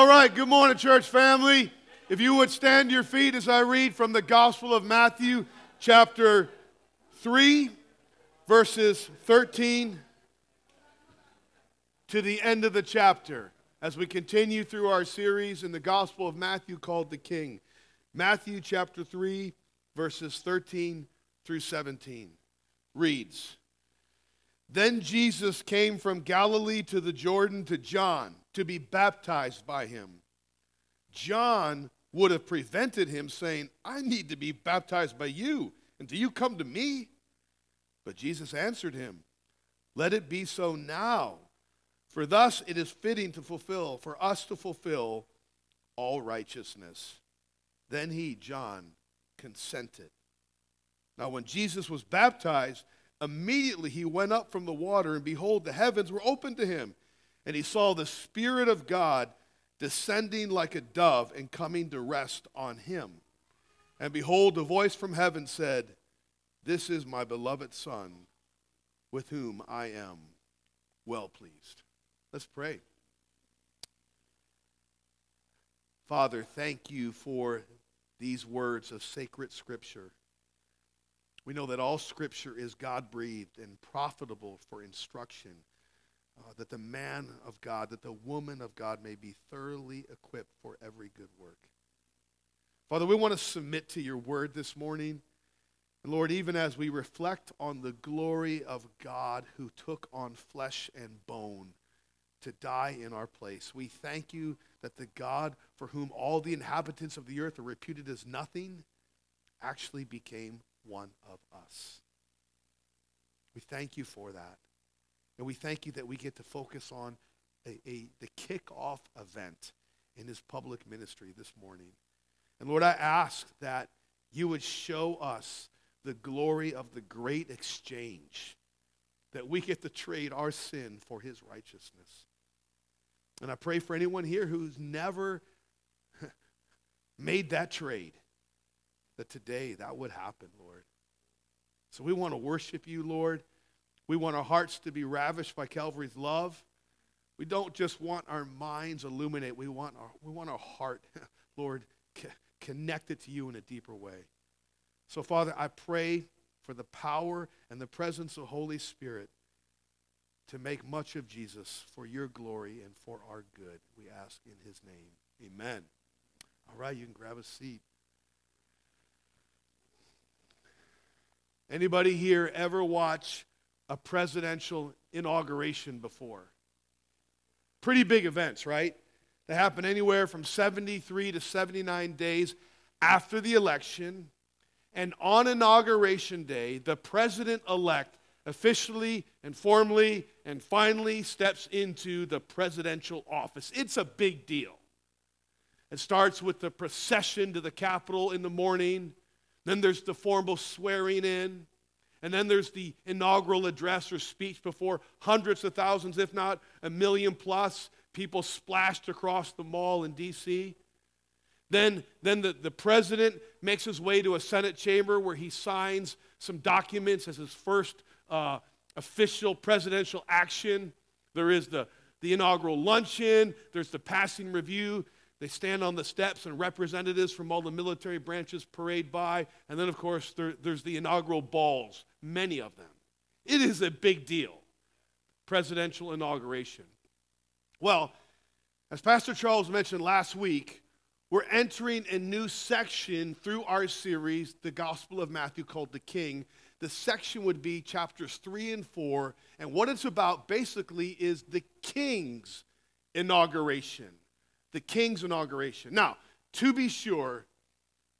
All right, good morning, church family. If you would stand to your feet as I read from the Gospel of Matthew, chapter 3, verses 13 to the end of the chapter, as we continue through our series in the Gospel of Matthew called The King. Matthew chapter 3, verses 13 through 17 reads Then Jesus came from Galilee to the Jordan to John to be baptized by him. John would have prevented him, saying, I need to be baptized by you, and do you come to me? But Jesus answered him, Let it be so now, for thus it is fitting to fulfill, for us to fulfill all righteousness. Then he, John, consented. Now, when Jesus was baptized, immediately he went up from the water, and behold, the heavens were opened to him and he saw the Spirit of God descending like a dove and coming to rest on him. And behold, a voice from heaven said, This is my beloved Son, with whom I am well pleased. Let's pray. Father, thank you for these words of sacred Scripture. We know that all Scripture is God breathed and profitable for instruction uh, that the man of God, that the woman of God may be thoroughly equipped for every good work. Father, we want to submit to your word this morning. And Lord, even as we reflect on the glory of God who took on flesh and bone to die in our place, we thank you that the God for whom all the inhabitants of the earth are reputed as nothing actually became one of us. We thank you for that. And we thank you that we get to focus on a, a, the kickoff event in his public ministry this morning. And Lord, I ask that you would show us the glory of the great exchange, that we get to trade our sin for his righteousness. And I pray for anyone here who's never made that trade, that today that would happen, Lord. So we want to worship you, Lord. We want our hearts to be ravished by Calvary's love. We don't just want our minds illuminate. We want our, we want our heart, Lord, connected to you in a deeper way. So, Father, I pray for the power and the presence of Holy Spirit to make much of Jesus for your glory and for our good. We ask in his name. Amen. All right, you can grab a seat. Anybody here ever watch a presidential inauguration before. Pretty big events, right? They happen anywhere from 73 to 79 days after the election. And on inauguration day, the president elect officially and formally and finally steps into the presidential office. It's a big deal. It starts with the procession to the Capitol in the morning. Then there's the formal swearing in. And then there's the inaugural address or speech before hundreds of thousands, if not a million plus people splashed across the mall in D.C. Then, then the, the president makes his way to a Senate chamber where he signs some documents as his first uh, official presidential action. There is the, the inaugural luncheon, there's the passing review, they stand on the steps, and representatives from all the military branches parade by. And then, of course, there, there's the inaugural balls, many of them. It is a big deal, presidential inauguration. Well, as Pastor Charles mentioned last week, we're entering a new section through our series, The Gospel of Matthew, called The King. The section would be chapters 3 and 4. And what it's about basically is the king's inauguration the king's inauguration. Now, to be sure,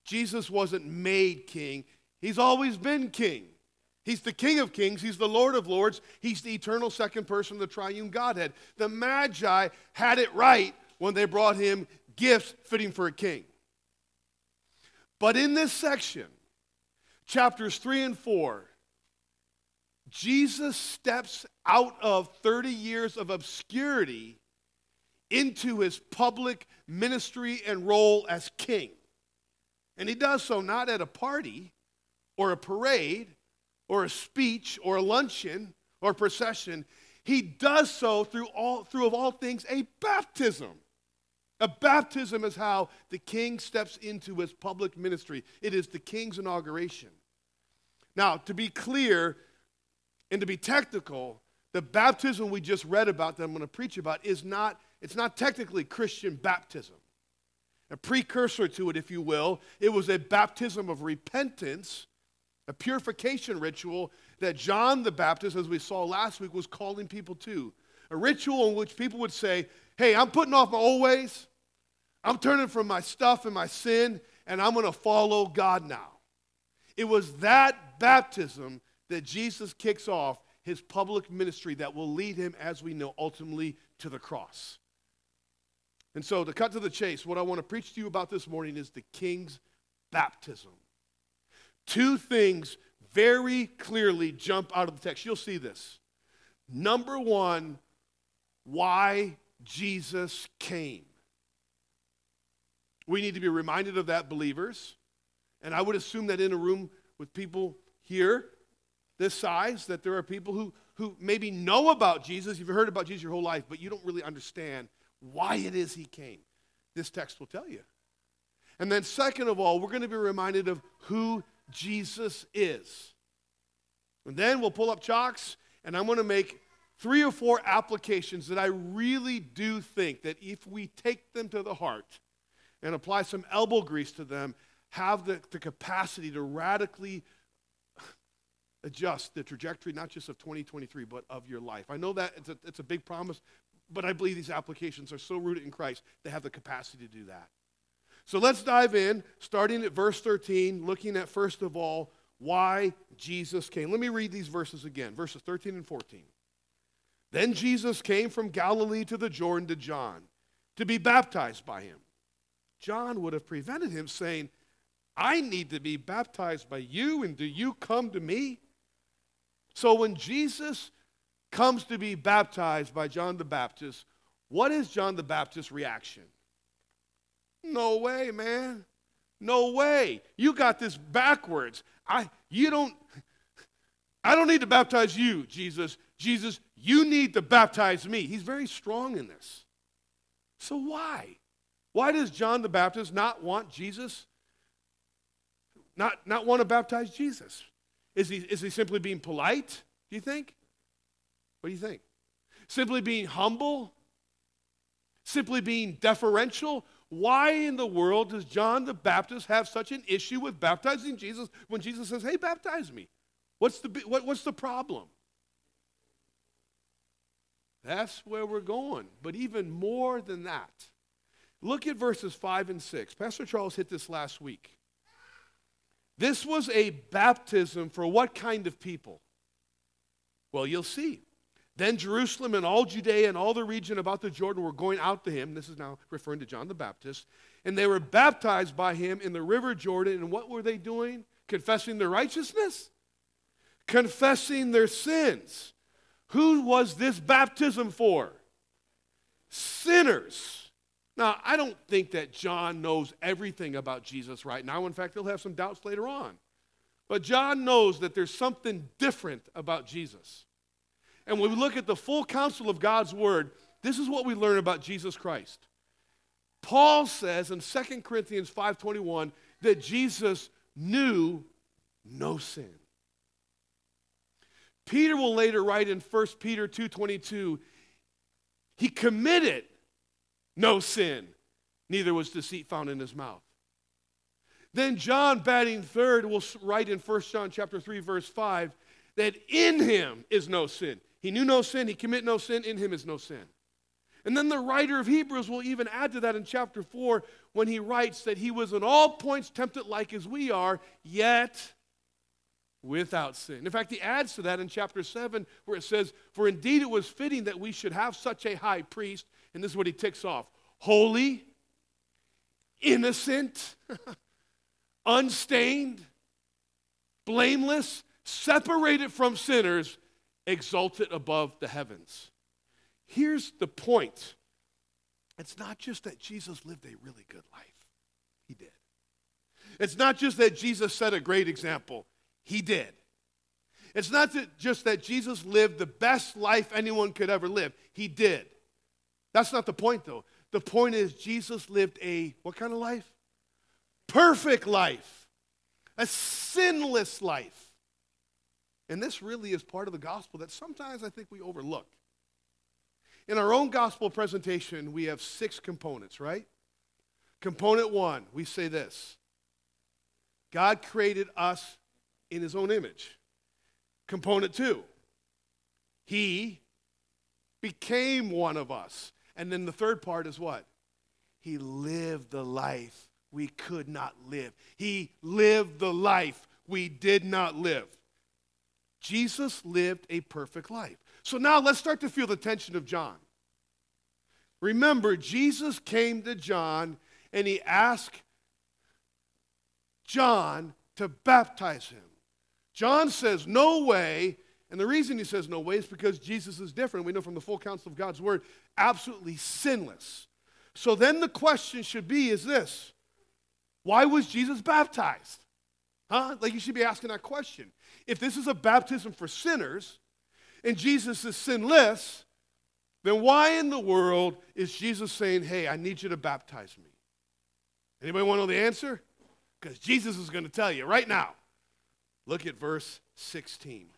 Jesus wasn't made king, he's always been king. He's the King of Kings. He's the Lord of Lords. He's the eternal second person of the triune Godhead. The Magi had it right when they brought him gifts fitting for a king. But in this section, chapters 3 and 4, Jesus steps out of 30 years of obscurity into his public ministry and role as king. And he does so not at a party or a parade or a speech or a luncheon or procession. He does so through all through of all things a baptism. A baptism is how the king steps into his public ministry, it is the king's inauguration. Now, to be clear and to be technical, the baptism we just read about that I'm going to preach about is not it's not technically Christian baptism. A precursor to it, if you will, it was a baptism of repentance, a purification ritual that John the Baptist, as we saw last week, was calling people to. A ritual in which people would say, Hey, I'm putting off my old ways. I'm turning from my stuff and my sin, and I'm going to follow God now. It was that baptism that Jesus kicks off his public ministry that will lead him, as we know, ultimately to the cross. And so, to cut to the chase, what I want to preach to you about this morning is the king's baptism. Two things very clearly jump out of the text. You'll see this. Number one, why Jesus came. We need to be reminded of that, believers. And I would assume that in a room with people here, this size, that there are people who, who maybe know about Jesus. You've heard about Jesus your whole life, but you don't really understand why it is he came. This text will tell you. And then, second of all, we're going to be reminded of who Jesus is. And then we'll pull up chalks, and I'm going to make three or four applications that I really do think that if we take them to the heart and apply some elbow grease to them, have the, the capacity to radically adjust the trajectory, not just of 2023, but of your life. I know that it's a, it's a big promise, but I believe these applications are so rooted in Christ, they have the capacity to do that. So let's dive in, starting at verse 13, looking at first of all why Jesus came. Let me read these verses again, verses 13 and 14. Then Jesus came from Galilee to the Jordan to John to be baptized by him. John would have prevented him, saying, I need to be baptized by you, and do you come to me? So when Jesus comes to be baptized by John the Baptist, what is John the Baptist's reaction? No way, man. No way. You got this backwards. I you don't I don't need to baptize you, Jesus. Jesus, you need to baptize me. He's very strong in this. So why? Why does John the Baptist not want Jesus? Not, not want to baptize Jesus? Is he, is he simply being polite, do you think? What do you think? Simply being humble? Simply being deferential? Why in the world does John the Baptist have such an issue with baptizing Jesus when Jesus says, hey, baptize me? What's the, what, what's the problem? That's where we're going. But even more than that, look at verses 5 and 6. Pastor Charles hit this last week. This was a baptism for what kind of people? Well, you'll see. Then Jerusalem and all Judea and all the region about the Jordan were going out to him. This is now referring to John the Baptist. And they were baptized by him in the river Jordan. And what were they doing? Confessing their righteousness? Confessing their sins. Who was this baptism for? Sinners. Now, I don't think that John knows everything about Jesus right now. In fact, he'll have some doubts later on. But John knows that there's something different about Jesus. And when we look at the full counsel of God's word, this is what we learn about Jesus Christ. Paul says in 2 Corinthians 5:21 that Jesus knew no sin. Peter will later write in 1 Peter 2:22, he committed no sin, neither was deceit found in his mouth. Then John, batting third, will write in 1 John chapter 3, verse 5, that in him is no sin. He knew no sin, he committed no sin, in him is no sin. And then the writer of Hebrews will even add to that in chapter 4 when he writes that he was in all points tempted like as we are, yet without sin. In fact, he adds to that in chapter 7 where it says, For indeed it was fitting that we should have such a high priest, and this is what he ticks off holy, innocent, unstained, blameless, separated from sinners exalted above the heavens. Here's the point it's not just that Jesus lived a really good life, he did. It's not just that Jesus set a great example, he did. It's not that just that Jesus lived the best life anyone could ever live, he did. That's not the point, though. The point is, Jesus lived a what kind of life? Perfect life, a sinless life. And this really is part of the gospel that sometimes I think we overlook. In our own gospel presentation, we have six components, right? Component one, we say this God created us in his own image. Component two, he became one of us. And then the third part is what? He lived the life we could not live. He lived the life we did not live. Jesus lived a perfect life. So now let's start to feel the tension of John. Remember, Jesus came to John and he asked John to baptize him. John says, No way. And the reason he says no way is because Jesus is different. We know from the full counsel of God's word, absolutely sinless. So then the question should be is this why was Jesus baptized? Huh? Like you should be asking that question. If this is a baptism for sinners and Jesus is sinless, then why in the world is Jesus saying, hey, I need you to baptize me? Anybody want to know the answer? Because Jesus is going to tell you right now. Look at verse 16.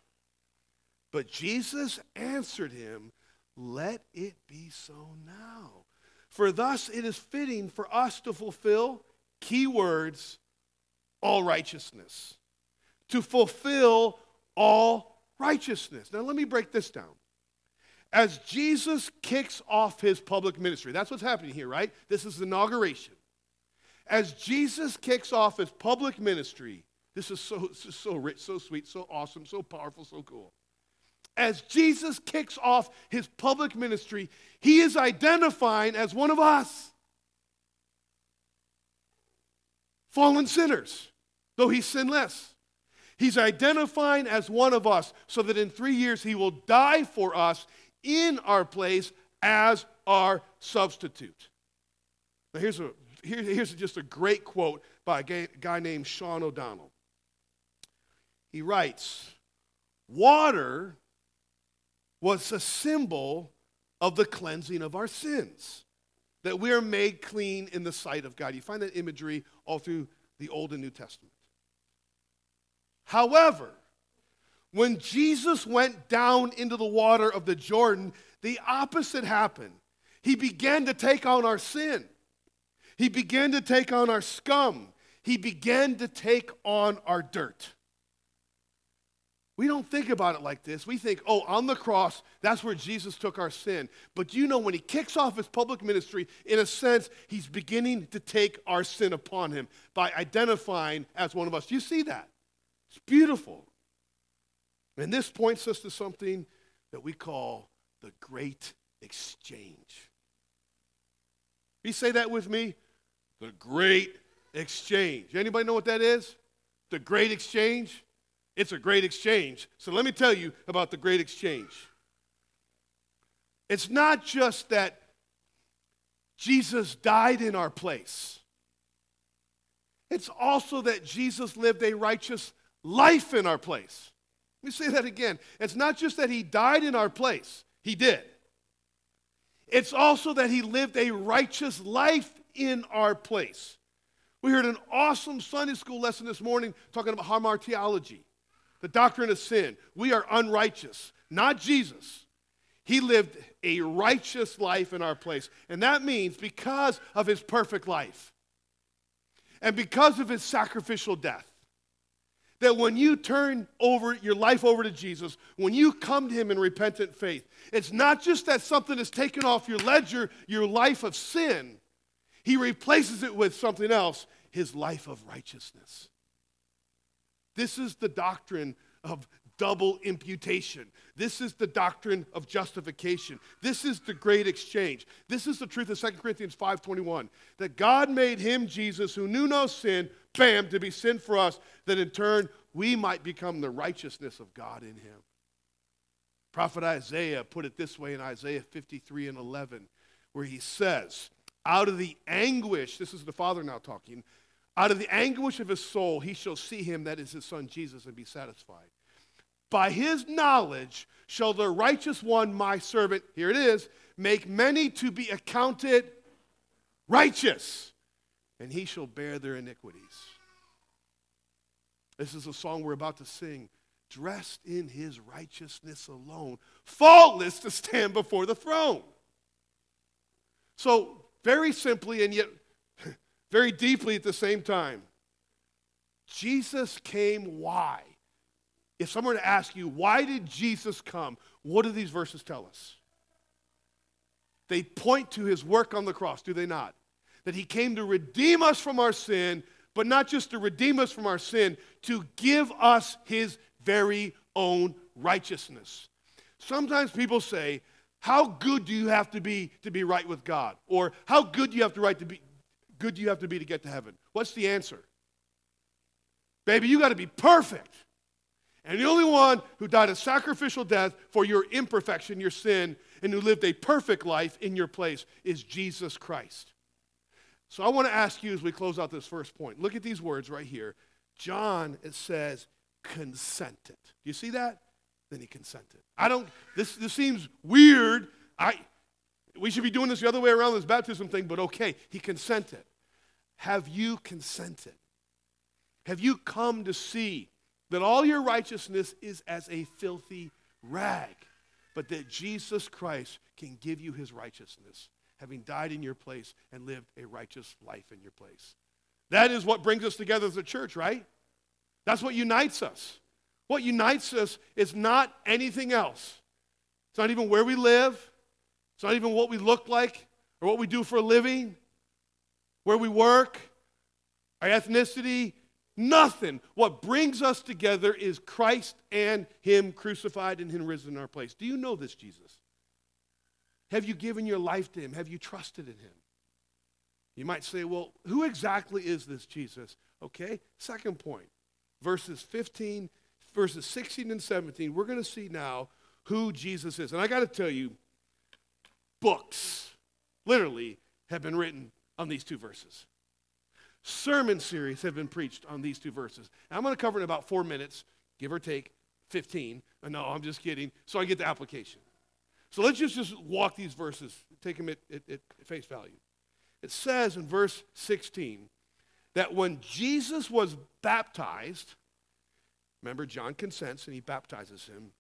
But Jesus answered him, Let it be so now. For thus it is fitting for us to fulfill, key words, all righteousness. To fulfill all righteousness. Now let me break this down. As Jesus kicks off his public ministry, that's what's happening here, right? This is inauguration. As Jesus kicks off his public ministry, this is so, this is so rich, so sweet, so awesome, so powerful, so cool. As Jesus kicks off his public ministry, he is identifying as one of us. Fallen sinners, though he's sinless. He's identifying as one of us so that in three years he will die for us in our place as our substitute. Now, here's, a, here, here's just a great quote by a guy named Sean O'Donnell. He writes, Water was a symbol of the cleansing of our sins, that we are made clean in the sight of God. You find that imagery all through the Old and New Testament. However, when Jesus went down into the water of the Jordan, the opposite happened. He began to take on our sin. He began to take on our scum. He began to take on our dirt. We don't think about it like this. We think, oh, on the cross, that's where Jesus took our sin. But you know, when he kicks off his public ministry, in a sense, he's beginning to take our sin upon him by identifying as one of us. You see that? It's beautiful. And this points us to something that we call the great exchange. You say that with me? The great exchange. Anybody know what that is? The great exchange? It's a great exchange. So let me tell you about the great exchange. It's not just that Jesus died in our place, it's also that Jesus lived a righteous life in our place. Let me say that again. It's not just that he died in our place, he did. It's also that he lived a righteous life in our place. We heard an awesome Sunday school lesson this morning talking about hamartiology the doctrine of sin. We are unrighteous, not Jesus. He lived a righteous life in our place. And that means because of his perfect life and because of his sacrificial death, that when you turn over your life over to Jesus, when you come to him in repentant faith, it's not just that something is taken off your ledger, your life of sin. He replaces it with something else, his life of righteousness. This is the doctrine of double imputation. This is the doctrine of justification. This is the great exchange. This is the truth of 2 Corinthians 5:21 that God made him Jesus who knew no sin, bam, to be sin for us that in turn we might become the righteousness of God in him. Prophet Isaiah put it this way in Isaiah 53 and 11 where he says, out of the anguish, this is the Father now talking, out of the anguish of his soul, he shall see him, that is his son Jesus, and be satisfied. By his knowledge shall the righteous one, my servant, here it is, make many to be accounted righteous, and he shall bear their iniquities. This is a song we're about to sing. Dressed in his righteousness alone, faultless to stand before the throne. So, very simply and yet very deeply at the same time, Jesus came why? If someone were to ask you, why did Jesus come? What do these verses tell us? They point to his work on the cross, do they not? That he came to redeem us from our sin, but not just to redeem us from our sin, to give us his very own righteousness. Sometimes people say, How good do you have to be to be right with God? Or how good do you have to right to be good do you have to be to get to heaven? What's the answer? Baby, you got to be perfect. And the only one who died a sacrificial death for your imperfection, your sin, and who lived a perfect life in your place is Jesus Christ. So I want to ask you as we close out this first point look at these words right here. John, it says, consented. Do you see that? Then he consented. I don't, this, this seems weird. I, we should be doing this the other way around, this baptism thing, but okay, he consented. Have you consented? Have you come to see that all your righteousness is as a filthy rag? but that Jesus Christ can give you his righteousness, having died in your place and lived a righteous life in your place. That is what brings us together as a church, right? That's what unites us. What unites us is not anything else. It's not even where we live. It's not even what we look like or what we do for a living, where we work, our ethnicity, Nothing. What brings us together is Christ and Him crucified and Him risen in our place. Do you know this, Jesus? Have you given your life to Him? Have you trusted in Him? You might say, well, who exactly is this Jesus? Okay, second point. Verses 15, verses 16 and 17, we're going to see now who Jesus is. And I got to tell you, books, literally, have been written on these two verses sermon series have been preached on these two verses. And I'm going to cover in about four minutes, give or take 15. Uh, no, I'm just kidding. So I get the application. So let's just, just walk these verses, take them at, at, at face value. It says in verse 16 that when Jesus was baptized, remember, John consents and he baptizes him.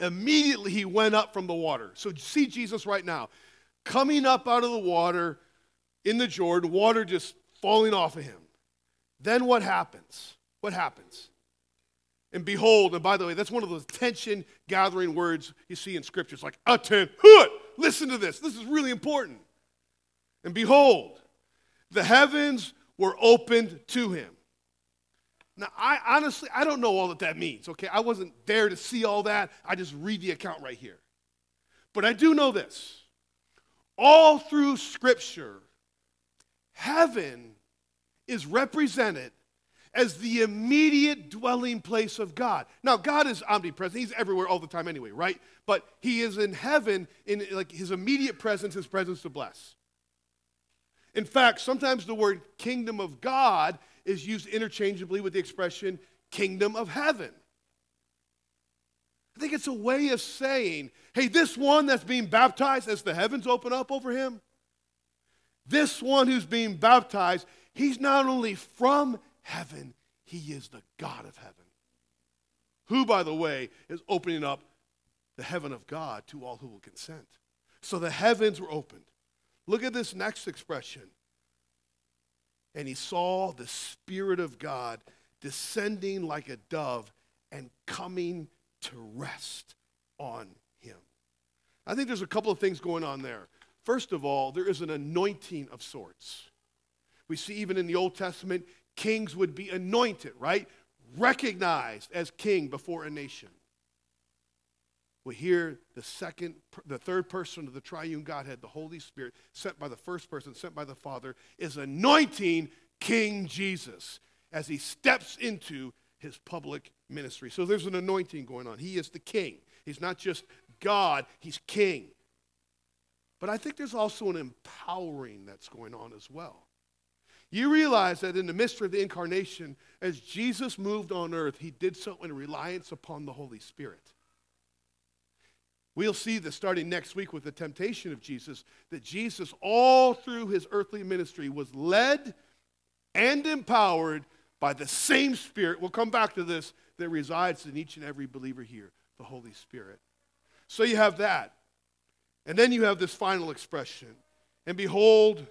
Immediately he went up from the water. So see Jesus right now coming up out of the water in the Jordan, water just falling off of him. Then what happens? What happens? And behold, and by the way, that's one of those tension gathering words you see in scriptures like attend, hood. Listen to this. This is really important. And behold, the heavens were opened to him. Now, I honestly, I don't know all that that means, okay? I wasn't there to see all that. I just read the account right here. But I do know this. All through Scripture, Heaven is represented as the immediate dwelling place of God. Now, God is omnipresent. He's everywhere all the time anyway, right? But he is in heaven in like his immediate presence, his presence to bless. In fact, sometimes the word kingdom of God is used interchangeably with the expression kingdom of heaven. I think it's a way of saying, hey, this one that's being baptized as the heavens open up over him, this one who's being baptized, he's not only from heaven, he is the God of heaven. Who, by the way, is opening up the heaven of God to all who will consent. So the heavens were opened. Look at this next expression. And he saw the Spirit of God descending like a dove and coming to rest on him. I think there's a couple of things going on there. First of all, there is an anointing of sorts. We see even in the Old Testament, kings would be anointed, right? Recognized as king before a nation. We hear the second, the third person of the triune Godhead, the Holy Spirit, sent by the first person, sent by the Father, is anointing King Jesus as he steps into his public ministry. So there's an anointing going on. He is the king. He's not just God, he's king. But I think there's also an empowering that's going on as well. You realize that in the mystery of the incarnation, as Jesus moved on earth, he did so in reliance upon the Holy Spirit. We'll see this starting next week with the temptation of Jesus, that Jesus, all through his earthly ministry, was led and empowered by the same Spirit. We'll come back to this that resides in each and every believer here, the Holy Spirit. So you have that. And then you have this final expression. And behold,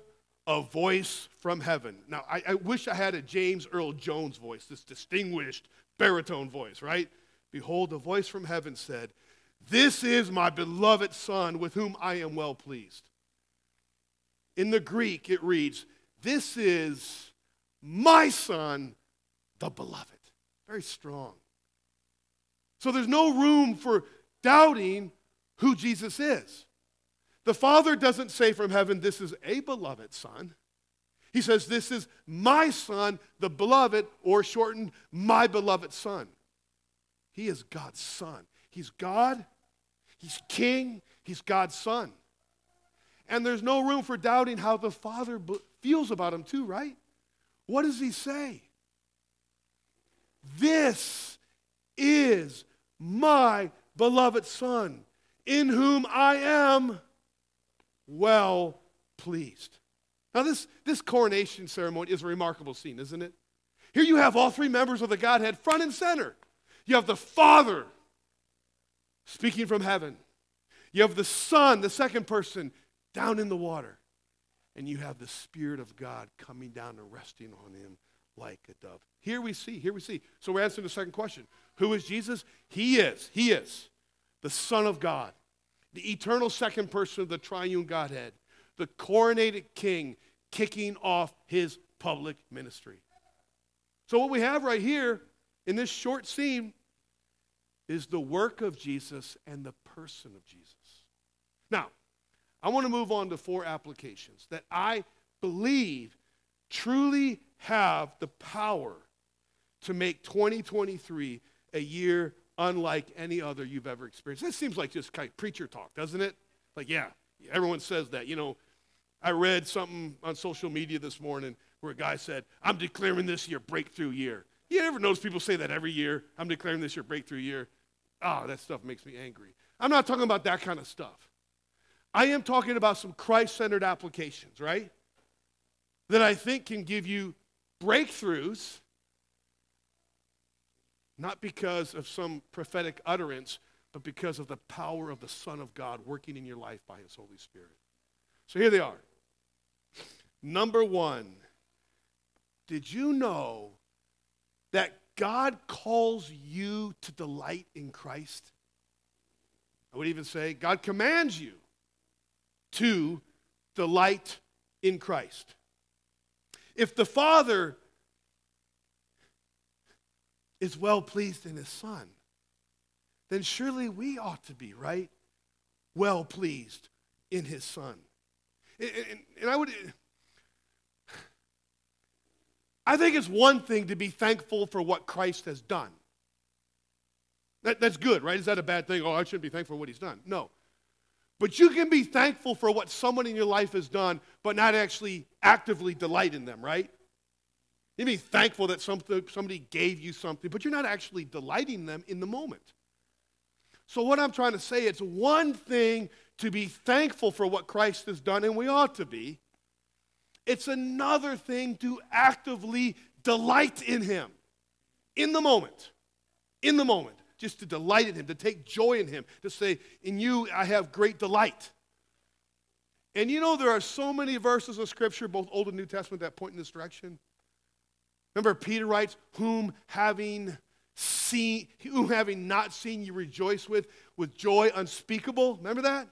a voice from heaven. Now, I, I, wish I had a James Earl Jones voice, this distinguished baritone voice, right? Behold, a voice from heaven said, This is my beloved Son with whom I am well pleased. In the Greek, it reads, This is my Son, the beloved. Very strong. So there's no room for doubting who Jesus is. The Father doesn't say from heaven, This is a beloved Son. He says, This is my Son, the beloved, or shortened, my beloved Son. He is God's Son. He's God, He's King, He's God's Son. And there's no room for doubting how the Father feels about Him, too, right? What does He say? This is my beloved Son, in whom I am well pleased. Now, this, this coronation ceremony is a remarkable scene, isn't it? Here you have all three members of the Godhead front and center. You have the Father speaking from heaven, you have the Son, the second person, down in the water, and you have the Spirit of God coming down and resting on him like a dove. Here we see, here we see. So we're answering the second question Who is Jesus? He is, He is the Son of God the eternal second person of the triune Godhead, the coronated king kicking off his public ministry. So, what we have right here in this short scene is the work of Jesus and the person of Jesus. Now, I want to move on to four applications that I believe truly have the power to make 2023 a year unlike any other you've ever experienced. That seems like just kind of preacher talk, doesn't it? Like, yeah, everyone says that. You know, I read something on social media this morning where a guy said, I'm declaring this year breakthrough year. You ever notice people say that every year? I'm declaring this year breakthrough year. Oh, that stuff makes me angry. I'm not talking about that kind of stuff. I am talking about some Christ centered applications, right? That I think can give you breakthroughs not because of some prophetic utterance, but because of the power of the Son of God working in your life by His Holy Spirit. So here they are. Number one, did you know that God calls you to delight in Christ? I would even say God commands you to delight in Christ. If the Father is well pleased in his son, then surely we ought to be, right? Well pleased in his son. And, and, and, I would. I think it's one thing to be thankful for what Christ has done. That, that's good, right? Is that a bad thing? Oh, I shouldn't be thankful for what he's done. No. But you can be thankful for what someone in your life has done, but not actually actively delight in them, right? You be thankful that somebody gave you something, but you're not actually delighting them in the moment. So, what I'm trying to say, it's one thing to be thankful for what Christ has done, and we ought to be. It's another thing to actively delight in Him in the moment. In the moment. Just to delight in Him, to take joy in Him, to say, In you I have great delight. And you know, there are so many verses of Scripture, both Old and New Testament, that point in this direction. Remember, Peter writes, Whom having seen, whom having not seen you rejoice with, with joy unspeakable. Remember that?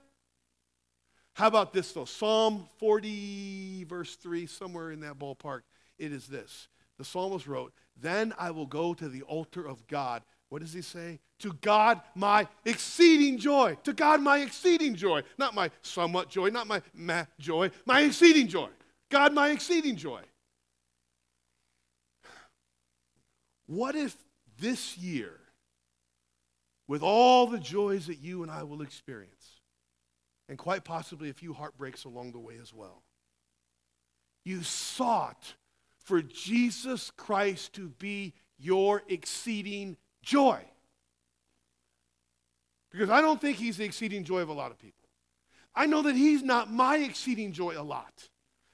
How about this though? Psalm 40, verse 3, somewhere in that ballpark, it is this. The psalmist wrote, Then I will go to the altar of God. What does he say? To God my exceeding joy. To God my exceeding joy. Not my somewhat joy, not my meh joy, my exceeding joy. God my exceeding joy. What if this year, with all the joys that you and I will experience, and quite possibly a few heartbreaks along the way as well, you sought for Jesus Christ to be your exceeding joy? Because I don't think he's the exceeding joy of a lot of people. I know that he's not my exceeding joy a lot.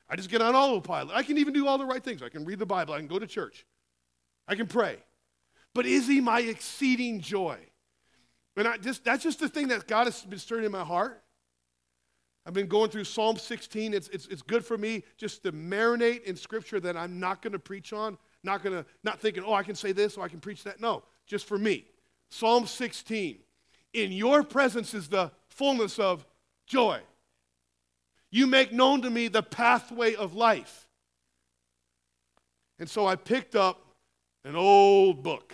I just get on autopilot. I can even do all the right things. I can read the Bible. I can go to church. I can pray. But is he my exceeding joy? And I just, that's just the thing that God has been stirring in my heart. I've been going through Psalm 16. It's, it's, it's good for me just to marinate in scripture that I'm not going to preach on. Not going to, not thinking, oh, I can say this or I can preach that. No, just for me. Psalm 16. In your presence is the fullness of joy. You make known to me the pathway of life. And so I picked up an old book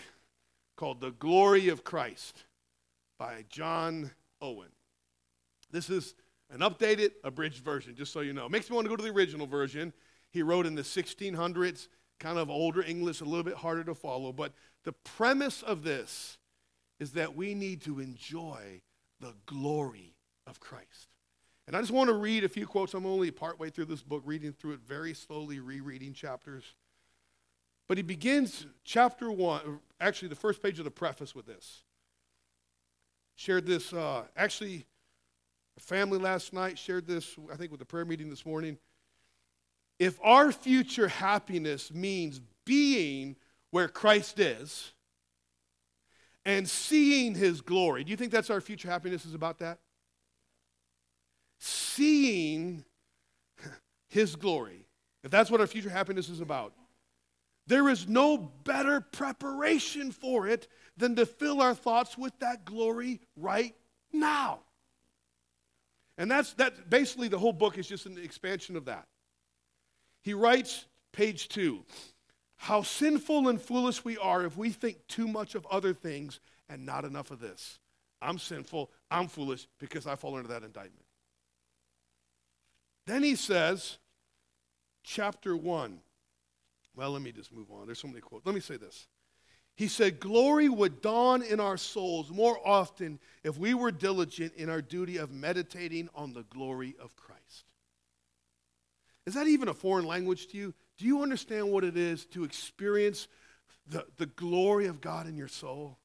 called The Glory of Christ by John Owen. This is an updated, abridged version, just so you know. Makes me want to go to the original version. He wrote in the 1600s, kind of older English, a little bit harder to follow. But the premise of this is that we need to enjoy the glory of Christ. And I just want to read a few quotes. I'm only partway through this book, reading through it very slowly, rereading chapters. But he begins chapter one, actually, the first page of the preface with this. Shared this, uh, actually, a family last night shared this, I think, with the prayer meeting this morning. If our future happiness means being where Christ is and seeing his glory, do you think that's our future happiness is about that? seeing his glory, if that's what our future happiness is about, there is no better preparation for it than to fill our thoughts with that glory right now. And that's that basically the whole book is just an expansion of that. He writes, page two, how sinful and foolish we are if we think too much of other things and not enough of this. I'm sinful, I'm foolish because I fall under that indictment. Then he says, chapter 1. Well, let me just move on. There's so many quotes. Let me say this. He said, Glory would dawn in our souls more often if we were diligent in our duty of meditating on the glory of Christ. Is that even a foreign language to you? Do you understand what it is to experience the, the glory of God in your soul?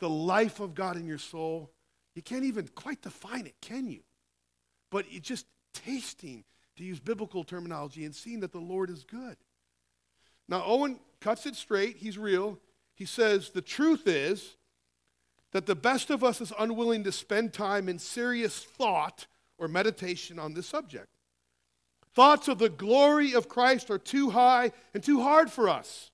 The life of God in your soul? You can't even quite define it, can you? But it just tasting, to use biblical terminology, and seeing that the Lord is good. Now, Owen cuts it straight. He's real. He says, The truth is that the best of us is unwilling to spend time in serious thought or meditation on this subject. Thoughts of the glory of Christ are too high and too hard for us.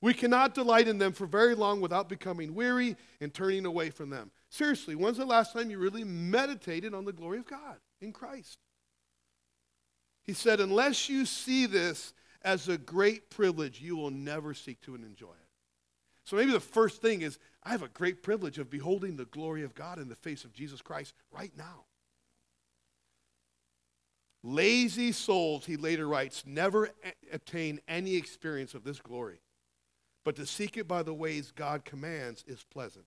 We cannot delight in them for very long without becoming weary and turning away from them. Seriously, when's the last time you really meditated on the glory of God? in Christ. He said, unless you see this as a great privilege, you will never seek to enjoy it. So maybe the first thing is I have a great privilege of beholding the glory of God in the face of Jesus Christ right now. Lazy souls, he later writes, never attain any experience of this glory. But to seek it by the ways God commands is pleasant.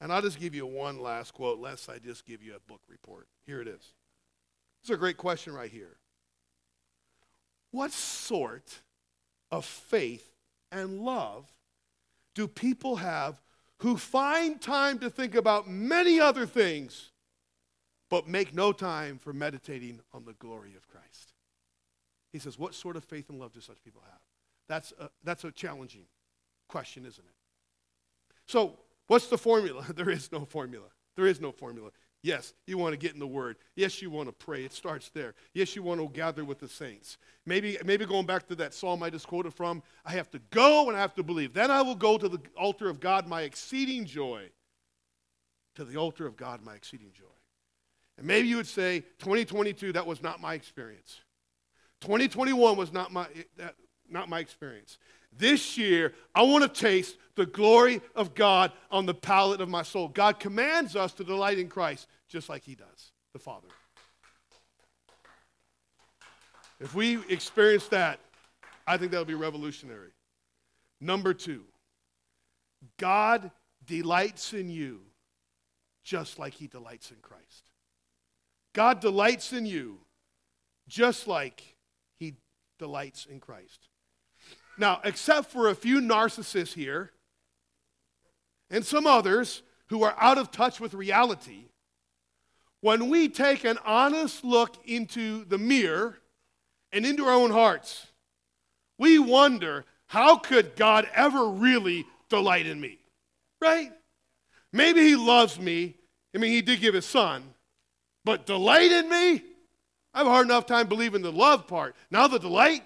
And I'll just give you one last quote, lest I just give you a book report. Here it is. Is a great question right here. What sort of faith and love do people have who find time to think about many other things, but make no time for meditating on the glory of Christ? He says, What sort of faith and love do such people have? That's a, that's a challenging question, isn't it? So, What's the formula? There is no formula. There is no formula. Yes, you want to get in the Word. Yes, you want to pray. It starts there. Yes, you want to gather with the saints. Maybe, maybe going back to that psalm I just quoted from, I have to go and I have to believe. Then I will go to the altar of God, my exceeding joy. To the altar of God, my exceeding joy. And maybe you would say, 2022, that was not my experience. 2021 was not my, that, not my experience. This year, I want to taste the glory of God on the palate of my soul. God commands us to delight in Christ just like He does, the Father. If we experience that, I think that'll be revolutionary. Number two, God delights in you just like He delights in Christ. God delights in you just like He delights in Christ. Now, except for a few narcissists here and some others who are out of touch with reality, when we take an honest look into the mirror and into our own hearts, we wonder, how could God ever really delight in me? Right? Maybe he loves me. I mean, he did give his son, but delight in me? I have a hard enough time believing the love part. Now the delight?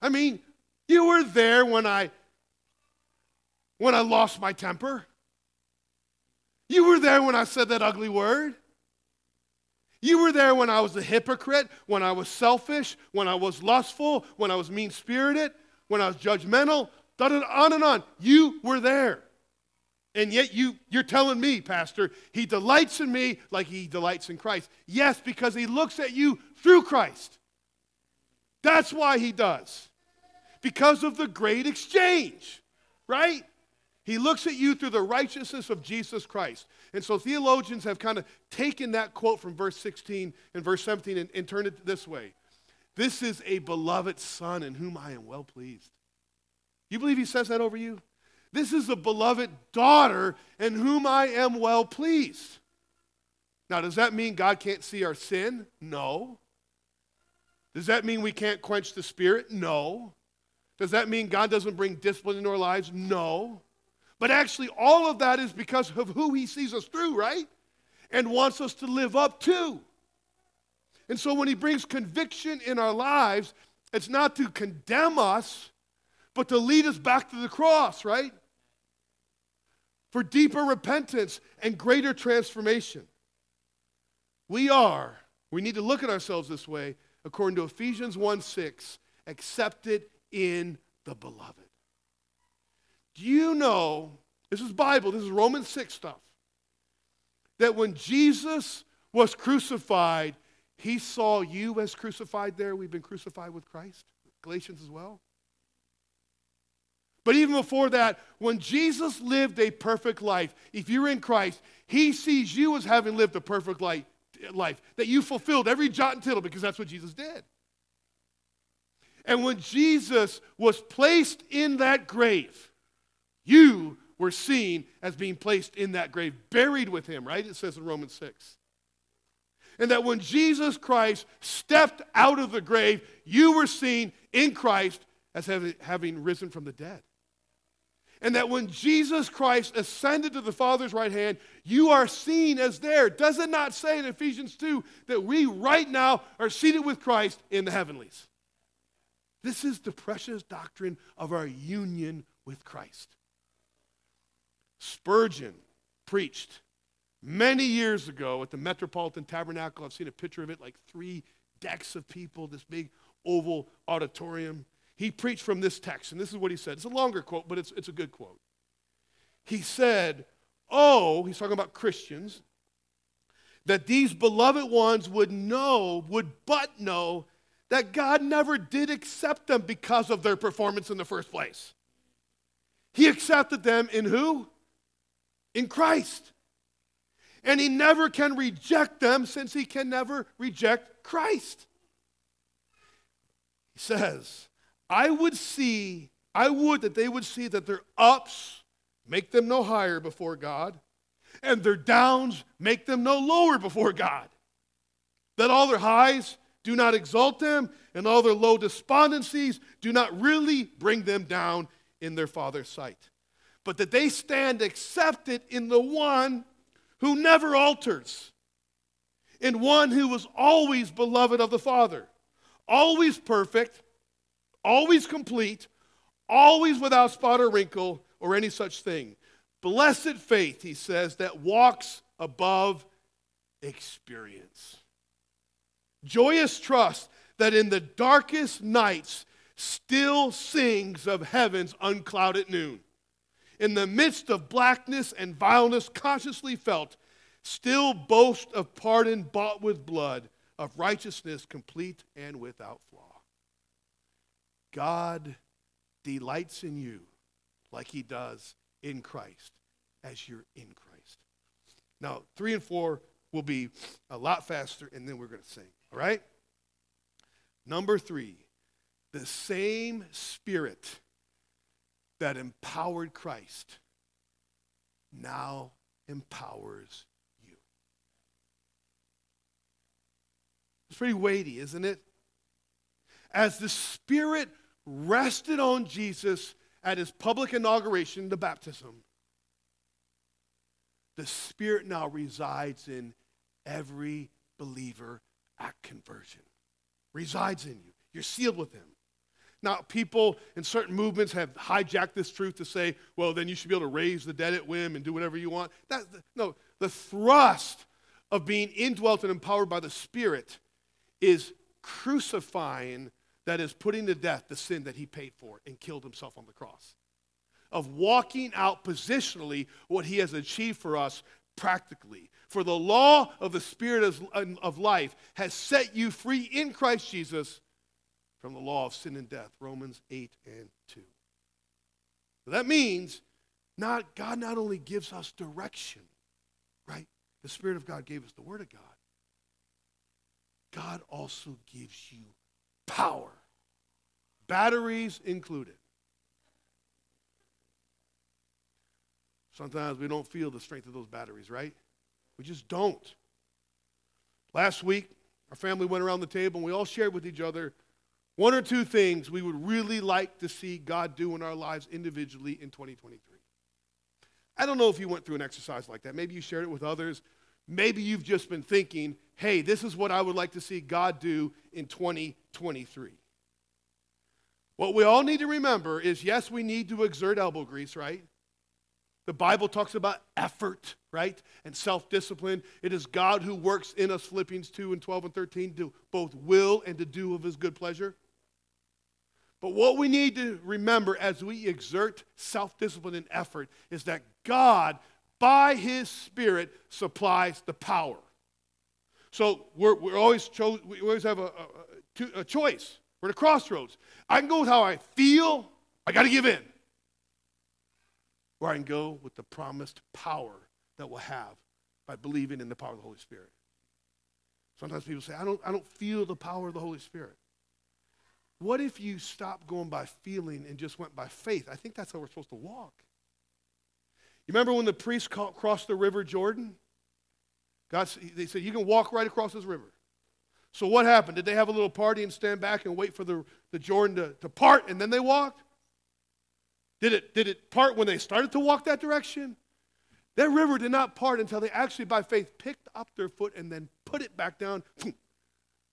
I mean, you were there when I when I lost my temper. You were there when I said that ugly word. You were there when I was a hypocrite, when I was selfish, when I was lustful, when I was mean spirited, when I was judgmental, on and on. You were there. And yet you, you're telling me, Pastor, he delights in me like he delights in Christ. Yes, because he looks at you through Christ. That's why he does. Because of the great exchange, right? He looks at you through the righteousness of Jesus Christ. And so theologians have kind of taken that quote from verse 16 and verse 17 and, and turned it this way This is a beloved Son in whom I am well pleased. You believe he says that over you? This is a beloved daughter in whom I am well pleased. Now, does that mean God can't see our sin? No. Does that mean we can't quench the Spirit? No. Does that mean God doesn't bring discipline into our lives? No. But actually, all of that is because of who he sees us through, right? And wants us to live up to. And so when he brings conviction in our lives, it's not to condemn us, but to lead us back to the cross, right? For deeper repentance and greater transformation. We are, we need to look at ourselves this way, according to Ephesians 1 6, accepted in the beloved. Do you know, this is Bible, this is Romans 6 stuff, that when Jesus was crucified, he saw you as crucified there. We've been crucified with Christ. Galatians as well. But even before that, when Jesus lived a perfect life, if you're in Christ, he sees you as having lived a perfect life, life that you fulfilled every jot and tittle because that's what Jesus did. And when Jesus was placed in that grave, you were seen as being placed in that grave, buried with him, right? It says in Romans 6. And that when Jesus Christ stepped out of the grave, you were seen in Christ as having risen from the dead. And that when Jesus Christ ascended to the Father's right hand, you are seen as there. Does it not say in Ephesians 2 that we right now are seated with Christ in the heavenlies? This is the precious doctrine of our union with Christ. Spurgeon preached many years ago at the Metropolitan Tabernacle. I've seen a picture of it, like three decks of people, this big oval auditorium. He preached from this text, and this is what he said. It's a longer quote, but it's, it's a good quote. He said, Oh, he's talking about Christians, that these beloved ones would know, would but know, that God never did accept them because of their performance in the first place. He accepted them in who? In Christ. And he never can reject them since he can never reject Christ. He says, I would see, I would that they would see that their ups make them no higher before God, and their downs make them no lower before God. That all their highs do not exalt them, and all their low despondencies do not really bring them down in their Father's sight but that they stand accepted in the one who never alters, in one who was always beloved of the Father, always perfect, always complete, always without spot or wrinkle or any such thing. Blessed faith, he says, that walks above experience. Joyous trust that in the darkest nights still sings of heaven's unclouded noon in the midst of blackness and vileness consciously felt, still boast of pardon bought with blood, of righteousness complete and without flaw. God delights in you like he does in Christ as you're in Christ. Now, three and four will be a lot faster, and then we're going to sing. All right? Number three, the same spirit that empowered Christ now empowers you. It's pretty weighty, isn't it? As the Spirit rested on Jesus at his public inauguration, the baptism, the Spirit now resides in every believer at conversion. Resides in you. You're sealed with him. Now, people in certain movements have hijacked this truth to say, well, then you should be able to raise the dead at whim and do whatever you want. That, no, the thrust of being indwelt and empowered by the Spirit is crucifying, that is, putting to death the sin that he paid for and killed himself on the cross. Of walking out positionally what he has achieved for us practically. For the law of the Spirit of life has set you free in Christ Jesus from the law of sin and death. Romans 8 and 2. So that means not, God not only gives us direction, right? The Spirit of God gave us the Word of God. God also gives you power, batteries included. Sometimes we don't feel the strength of those batteries, right? We just don't. Last week, our family went around the table and we all shared with each other one or two things we would really like to see God do in our lives individually in 2023. I don't know if you went through an exercise like that. Maybe you shared it with others. Maybe you've just been thinking, hey, this is what I would like to see God do in 2023. What we all need to remember is yes, we need to exert elbow grease, right? The Bible talks about effort, right? And self discipline. It is God who works in us, Philippians 2 and 12 and 13, to both will and to do of his good pleasure. But what we need to remember as we exert self discipline and effort is that God, by his Spirit, supplies the power. So we're, we're always cho- we always have a, a, a choice. We're at a crossroads. I can go with how I feel, I got to give in or I can go with the promised power that we'll have by believing in the power of the Holy Spirit. Sometimes people say, I don't, I don't feel the power of the Holy Spirit. What if you stopped going by feeling and just went by faith? I think that's how we're supposed to walk. You remember when the priests crossed the river Jordan? God, they said, You can walk right across this river. So what happened? Did they have a little party and stand back and wait for the, the Jordan to, to part and then they walked? Did it, did it part when they started to walk that direction? That river did not part until they actually, by faith, picked up their foot and then put it back down.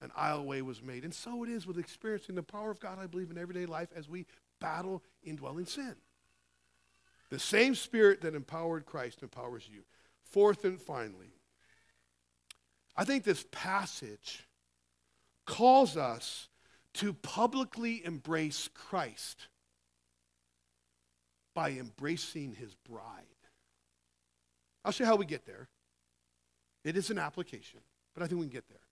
An aisleway was made. And so it is with experiencing the power of God, I believe, in everyday life as we battle indwelling sin. The same spirit that empowered Christ empowers you. Fourth and finally, I think this passage calls us to publicly embrace Christ by embracing his bride. I'll show you how we get there. It is an application, but I think we can get there.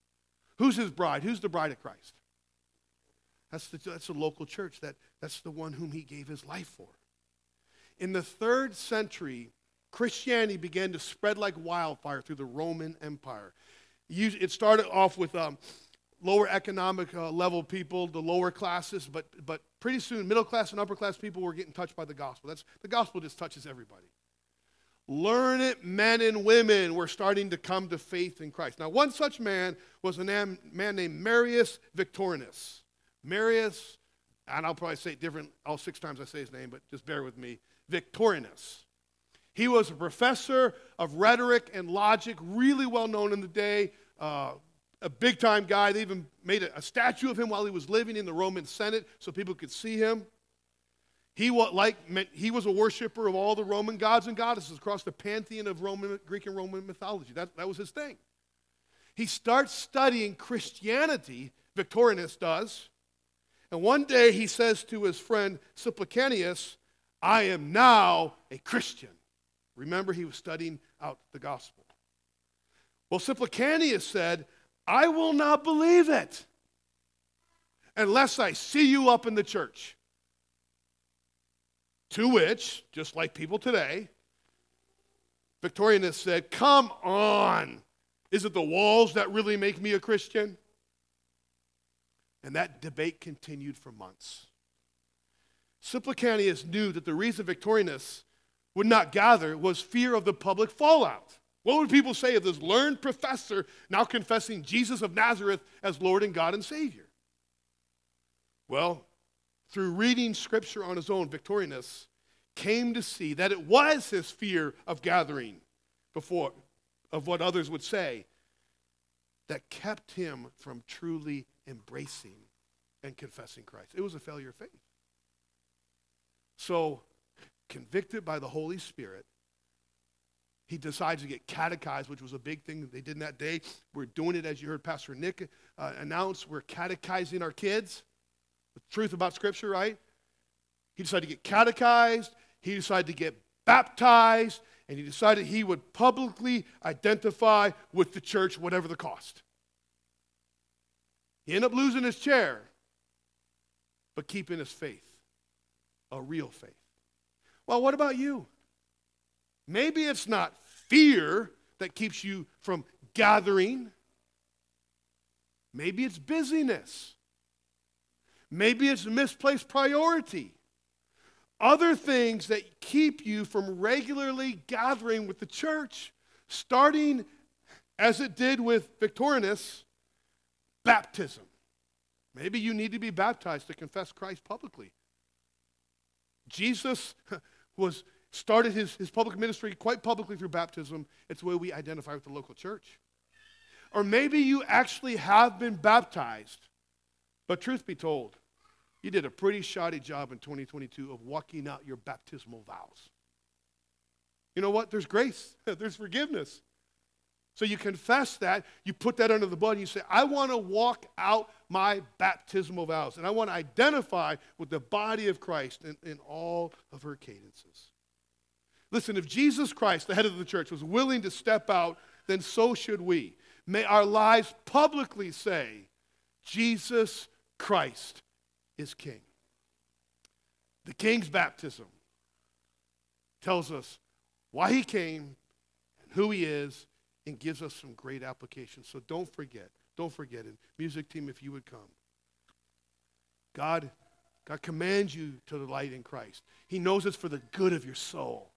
Who's his bride? Who's the bride of Christ? That's the, that's the local church. That, that's the one whom he gave his life for. In the third century, Christianity began to spread like wildfire through the Roman Empire. It started off with um, lower economic uh, level people, the lower classes, but, but pretty soon middle class and upper class people were getting touched by the gospel. That's, the gospel just touches everybody. Learned men and women were starting to come to faith in Christ. Now, one such man was a man, named Marius Victorinus. Marius, and I'll probably say it different all six times I say his name, but just bear with me. Victorinus. He was a professor of rhetoric and logic, really well known in the day. Uh, a big time guy. They even made a, a, statue of him while he was living in the Roman Senate so people could see him. He was, like, he was a worshiper of all the Roman gods and goddesses across the pantheon of Roman, Greek and Roman mythology. That, that was his thing. He starts studying Christianity, Victorinus does. And one day he says to his friend Simplicianus, I am now a Christian. Remember, he was studying out the gospel. Well, Simplicianus said, I will not believe it unless I see you up in the church. To which, just like people today, Victorinus said, Come on. Is it the walls that really make me a Christian? And that debate continued for months. Simplicianus knew that the reason Victorinus would not gather was fear of the public fallout. What would people say of this learned professor now confessing Jesus of Nazareth as Lord and God and Savior? Well, through reading scripture on his own, Victorinus came to see that it was his fear of gathering before of what others would say that kept him from truly embracing and confessing Christ. It was a failure of faith. So, convicted by the Holy Spirit, he decides to get catechized, which was a big thing they did in that day. We're doing it as you heard Pastor Nick uh, announce. We're catechizing our kids. The truth about Scripture, right? He decided to get catechized. He decided to get baptized. And he decided he would publicly identify with the church, whatever the cost. He ended up losing his chair, but keeping his faith, a real faith. Well, what about you? Maybe it's not fear that keeps you from gathering. Maybe it's busyness. Maybe it's a misplaced priority. Other things that keep you from regularly gathering with the church, starting as it did with Victorinus, baptism. Maybe you need to be baptized to confess Christ publicly. Jesus was started his, his public ministry quite publicly through baptism. It's the way we identify with the local church. Or maybe you actually have been baptized, but truth be told, you did a pretty shoddy job in 2022 of walking out your baptismal vows. You know what? There's grace, there's forgiveness. So you confess that, you put that under the blood, and you say, I want to walk out my baptismal vows, and I want to identify with the body of Christ in, in all of her cadences. Listen, if Jesus Christ, the head of the church, was willing to step out, then so should we. May our lives publicly say, Jesus Christ is King. The King's baptism tells us why he came and who he is and gives us some great applications. So don't forget, don't forget it. Music team, if you would come. God, God commands you to delight in Christ. He knows it's for the good of your soul.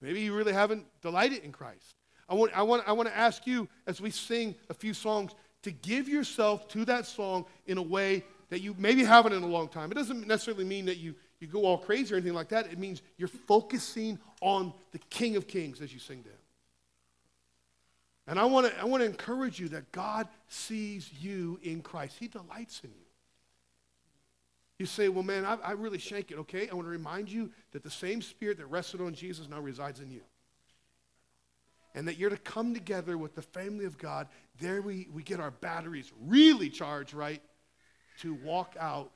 Maybe you really haven't delighted in Christ. I want, I, want, I want to ask you as we sing a few songs to give yourself to that song in a way that you maybe haven't in a long time. It doesn't necessarily mean that you, you go all crazy or anything like that. It means you're focusing on the King of Kings as you sing to Him. And I want to I want to encourage you that God sees you in Christ. He delights in you. You say, well, man, I, I really shank it. Okay, I want to remind you that the same spirit that rested on Jesus now resides in you. And that you're to come together with the family of God. There we, we get our batteries really charged, right? To walk out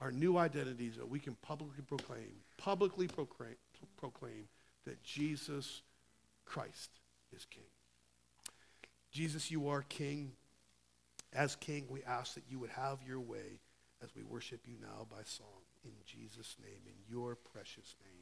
our new identities that we can publicly proclaim, publicly proclaim, proclaim that Jesus Christ is King. Jesus, you are King. As King, we ask that you would have your way as we worship you now by song. In Jesus' name, in your precious name.